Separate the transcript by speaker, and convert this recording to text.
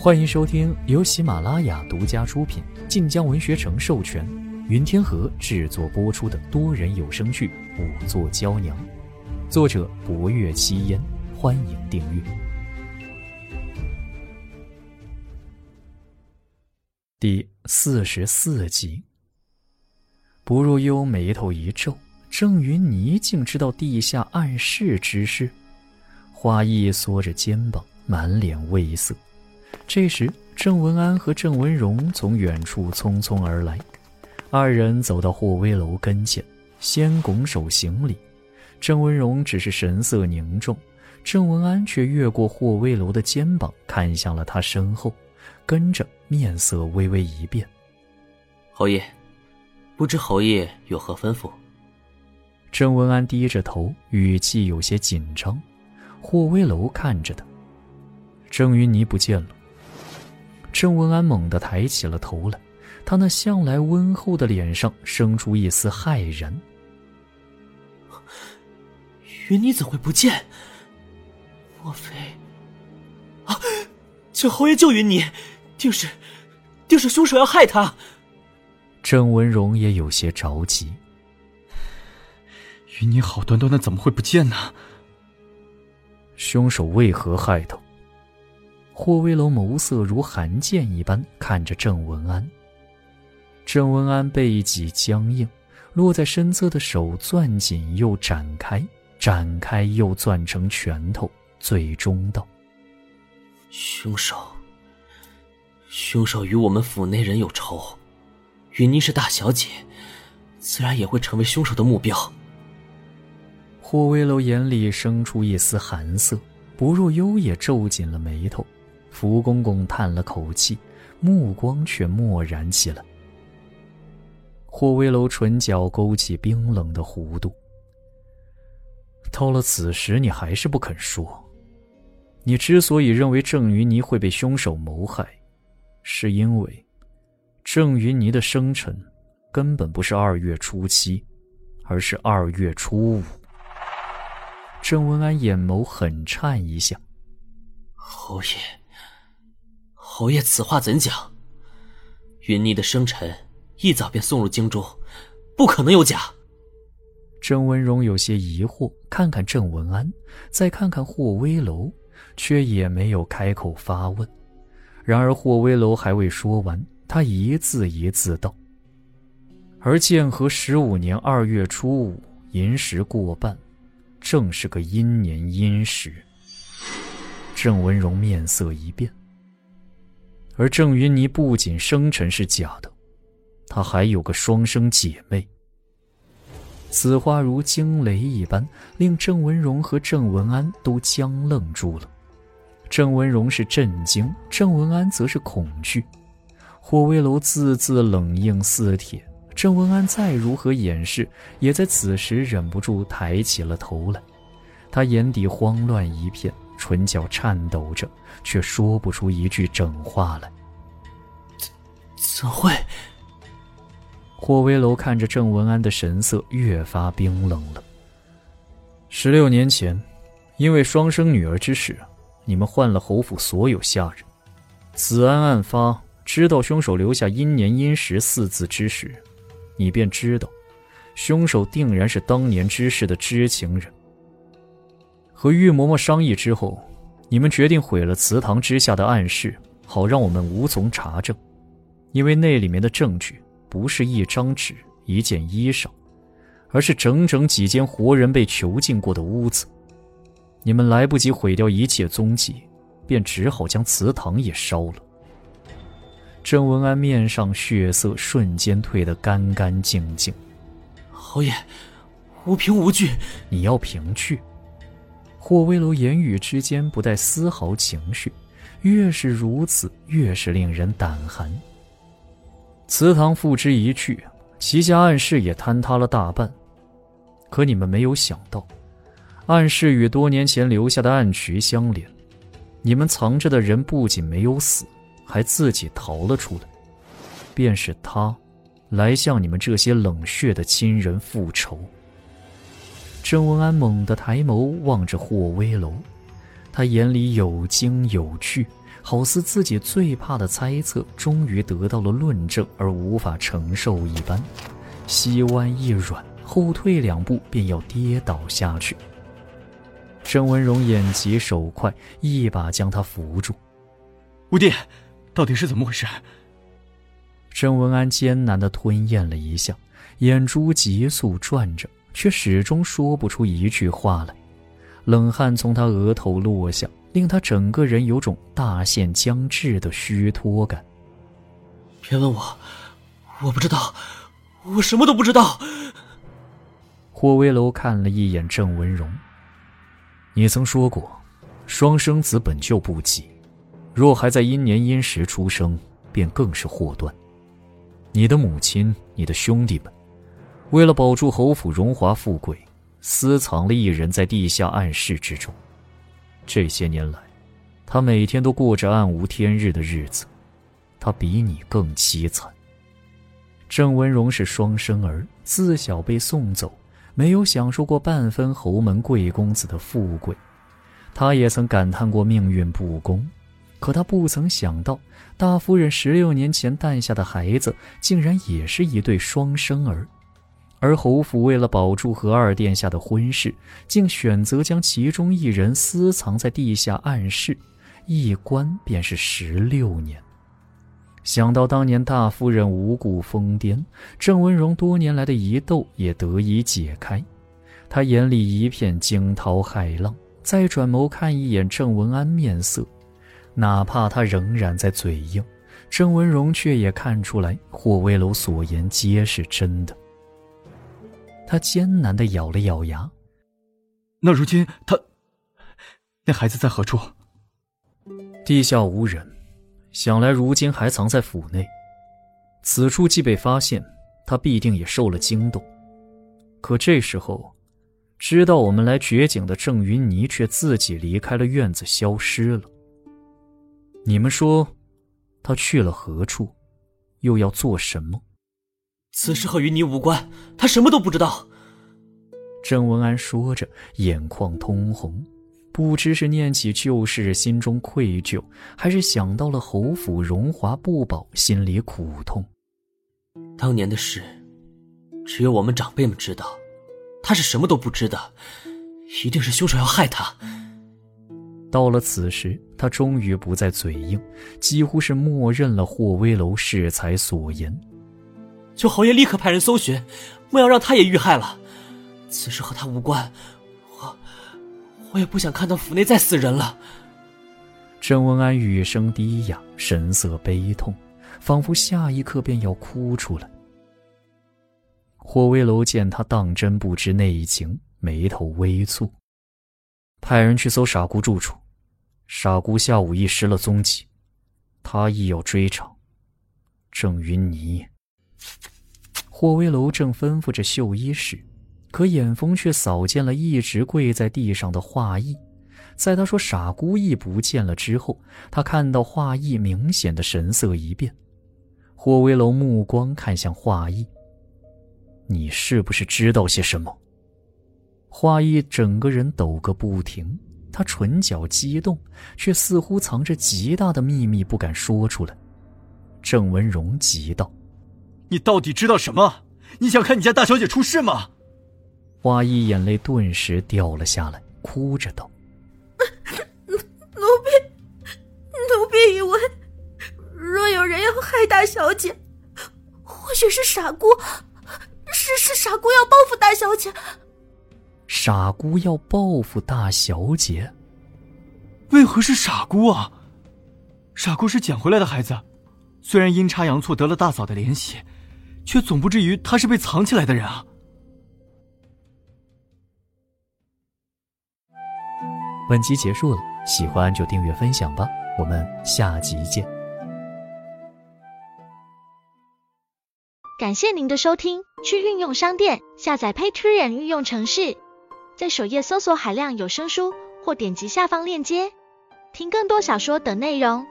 Speaker 1: 欢迎收听由喜马拉雅独家出品、晋江文学城授权、云天河制作播出的多人有声剧《五座娇娘》，作者：博月七烟。欢迎订阅。第四十四集，不若幽眉头一皱，郑云霓竟知道地下暗室之事。花艺缩着肩膀，满脸畏色。这时，郑文安和郑文荣从远处匆匆而来，二人走到霍威楼跟前，先拱手行礼。郑文荣只是神色凝重，郑文安却越过霍威楼的肩膀，看向了他身后，跟着面色微微一变。
Speaker 2: 侯爷，不知侯爷有何吩咐？
Speaker 1: 郑文安低着头，语气有些紧张。霍威楼看着他，郑云霓不见了。郑文安猛地抬起了头来，他那向来温厚的脸上生出一丝骇然。
Speaker 2: 云霓怎会不见？莫非……啊！请侯爷救云霓，定是，定是凶手要害他。
Speaker 1: 郑文荣也有些着急。
Speaker 3: 云霓好端端的怎么会不见呢？
Speaker 1: 凶手为何害他？霍威楼眸色如寒剑一般看着郑文安。郑文安背脊僵硬，落在身侧的手攥紧又展开，展开又攥成拳头，最终道：“
Speaker 2: 凶手，凶手与我们府内人有仇，云霓是大小姐，自然也会成为凶手的目标。”
Speaker 1: 霍威楼眼里生出一丝寒色，不若幽也皱紧了眉头。福公公叹了口气，目光却漠然起来。霍威楼唇角勾起冰冷的弧度。到了此时，你还是不肯说。你之所以认为郑云霓会被凶手谋害，是因为郑云霓的生辰根本不是二月初七，而是二月初五。郑文安眼眸狠颤一下，
Speaker 2: 侯爷，侯爷，此话怎讲？云霓的生辰一早便送入京中，不可能有假。
Speaker 1: 郑文荣有些疑惑，看看郑文安，再看看霍威楼，却也没有开口发问。然而霍威楼还未说完，他一字一字道：“而建和十五年二月初五，寅时过半。”正是个阴年阴时。郑文荣面色一变。而郑云霓不仅生辰是假的，她还有个双生姐妹。此话如惊雷一般，令郑文荣和郑文安都僵愣住了。郑文荣是震惊，郑文安则是恐惧。霍威楼字字冷硬似铁。郑文安再如何掩饰，也在此时忍不住抬起了头来。他眼底慌乱一片，唇角颤抖着，却说不出一句整话来。
Speaker 2: 怎怎会？
Speaker 1: 霍威楼看着郑文安的神色越发冰冷了。十六年前，因为双生女儿之事，你们换了侯府所有下人。此案案发，知道凶手留下阴年阴时四字之时。你便知道，凶手定然是当年之事的知情人。和玉嬷嬷商议之后，你们决定毁了祠堂之下的暗室，好让我们无从查证。因为那里面的证据不是一张纸、一件衣裳，而是整整几间活人被囚禁过的屋子。你们来不及毁掉一切踪迹，便只好将祠堂也烧了。郑文安面上血色瞬间退得干干净净。
Speaker 2: 侯爷，无凭无据，
Speaker 1: 你要凭据。霍威楼言语之间不带丝毫情绪，越是如此，越是令人胆寒。祠堂付之一炬，齐家暗室也坍塌了大半。可你们没有想到，暗室与多年前留下的暗渠相连，你们藏着的人不仅没有死。还自己逃了出来，便是他，来向你们这些冷血的亲人复仇。郑文安猛地抬眸望着霍威楼，他眼里有惊有惧，好似自己最怕的猜测终于得到了论证而无法承受一般，膝弯一软，后退两步便要跌倒下去。郑文荣眼疾手快，一把将他扶住。
Speaker 3: 五弟，到底是怎么回事？
Speaker 1: 郑文安艰难地吞咽了一下，眼珠急速转着，却始终说不出一句话来。冷汗从他额头落下，令他整个人有种大限将至的虚脱感。
Speaker 2: 别问我，我不知道，我什么都不知道。
Speaker 1: 霍威楼看了一眼郑文荣。你曾说过，双生子本就不吉，若还在阴年阴时出生，便更是祸端。你的母亲，你的兄弟们，为了保住侯府荣华富贵。私藏了一人在地下暗室之中。这些年来，他每天都过着暗无天日的日子，他比你更凄惨。郑文荣是双生儿，自小被送走，没有享受过半分侯门贵公子的富贵。他也曾感叹过命运不公，可他不曾想到，大夫人十六年前诞下的孩子，竟然也是一对双生儿。而侯府为了保住和二殿下的婚事，竟选择将其中一人私藏在地下暗室，一关便是十六年。想到当年大夫人无故疯癫，郑文荣多年来的疑窦也得以解开。他眼里一片惊涛骇浪，再转眸看一眼郑文安面色，哪怕他仍然在嘴硬，郑文荣却也看出来霍威楼所言皆是真的。他艰难的咬了咬牙。
Speaker 3: 那如今他，那孩子在何处？
Speaker 1: 地下无人，想来如今还藏在府内。此处既被发现，他必定也受了惊动。可这时候，知道我们来掘井的郑云霓却自己离开了院子，消失了。你们说，他去了何处，又要做什么？
Speaker 2: 此事和云霓无关，他什么都不知道。
Speaker 1: 郑文安说着，眼眶通红，不知是念起旧事，心中愧疚，还是想到了侯府荣华不保，心里苦痛。
Speaker 2: 当年的事，只有我们长辈们知道，他是什么都不知道，一定是凶手要害他。
Speaker 1: 到了此时，他终于不再嘴硬，几乎是默认了霍威楼适才所言。
Speaker 2: 求侯爷立刻派人搜寻，莫要让他也遇害了。此事和他无关，我我也不想看到府内再死人了。
Speaker 1: 郑文安语声低哑，神色悲痛，仿佛下一刻便要哭出来。霍威楼见他当真不知内情，眉头微蹙，派人去搜傻姑住处。傻姑下午亦失了踪迹，他亦要追查。郑云霓。霍威楼正吩咐着绣衣时，可眼风却扫见了一直跪在地上的华义。在他说“傻姑亦不见了”之后，他看到华义明显的神色一变。霍威楼目光看向华义：“你是不是知道些什么？”华义整个人抖个不停，他唇角激动，却似乎藏着极大的秘密不敢说出来。郑文荣急道。
Speaker 3: 你到底知道什么？你想看你家大小姐出事吗？
Speaker 1: 花衣眼泪顿时掉了下来，哭着道：“
Speaker 4: 奴奴婢，奴婢以为，若有人要害大小姐，或许是傻姑，是是傻姑要报复大小姐。
Speaker 1: 傻姑要报复大小姐？
Speaker 3: 为何是傻姑啊？傻姑是捡回来的孩子，虽然阴差阳错得了大嫂的怜惜。”却总不至于他是被藏起来的人啊！
Speaker 1: 本集结束了，喜欢就订阅分享吧，我们下集见。
Speaker 5: 感谢您的收听，去运用商店下载 Patreon 运用城市，在首页搜索海量有声书，或点击下方链接听更多小说等内容。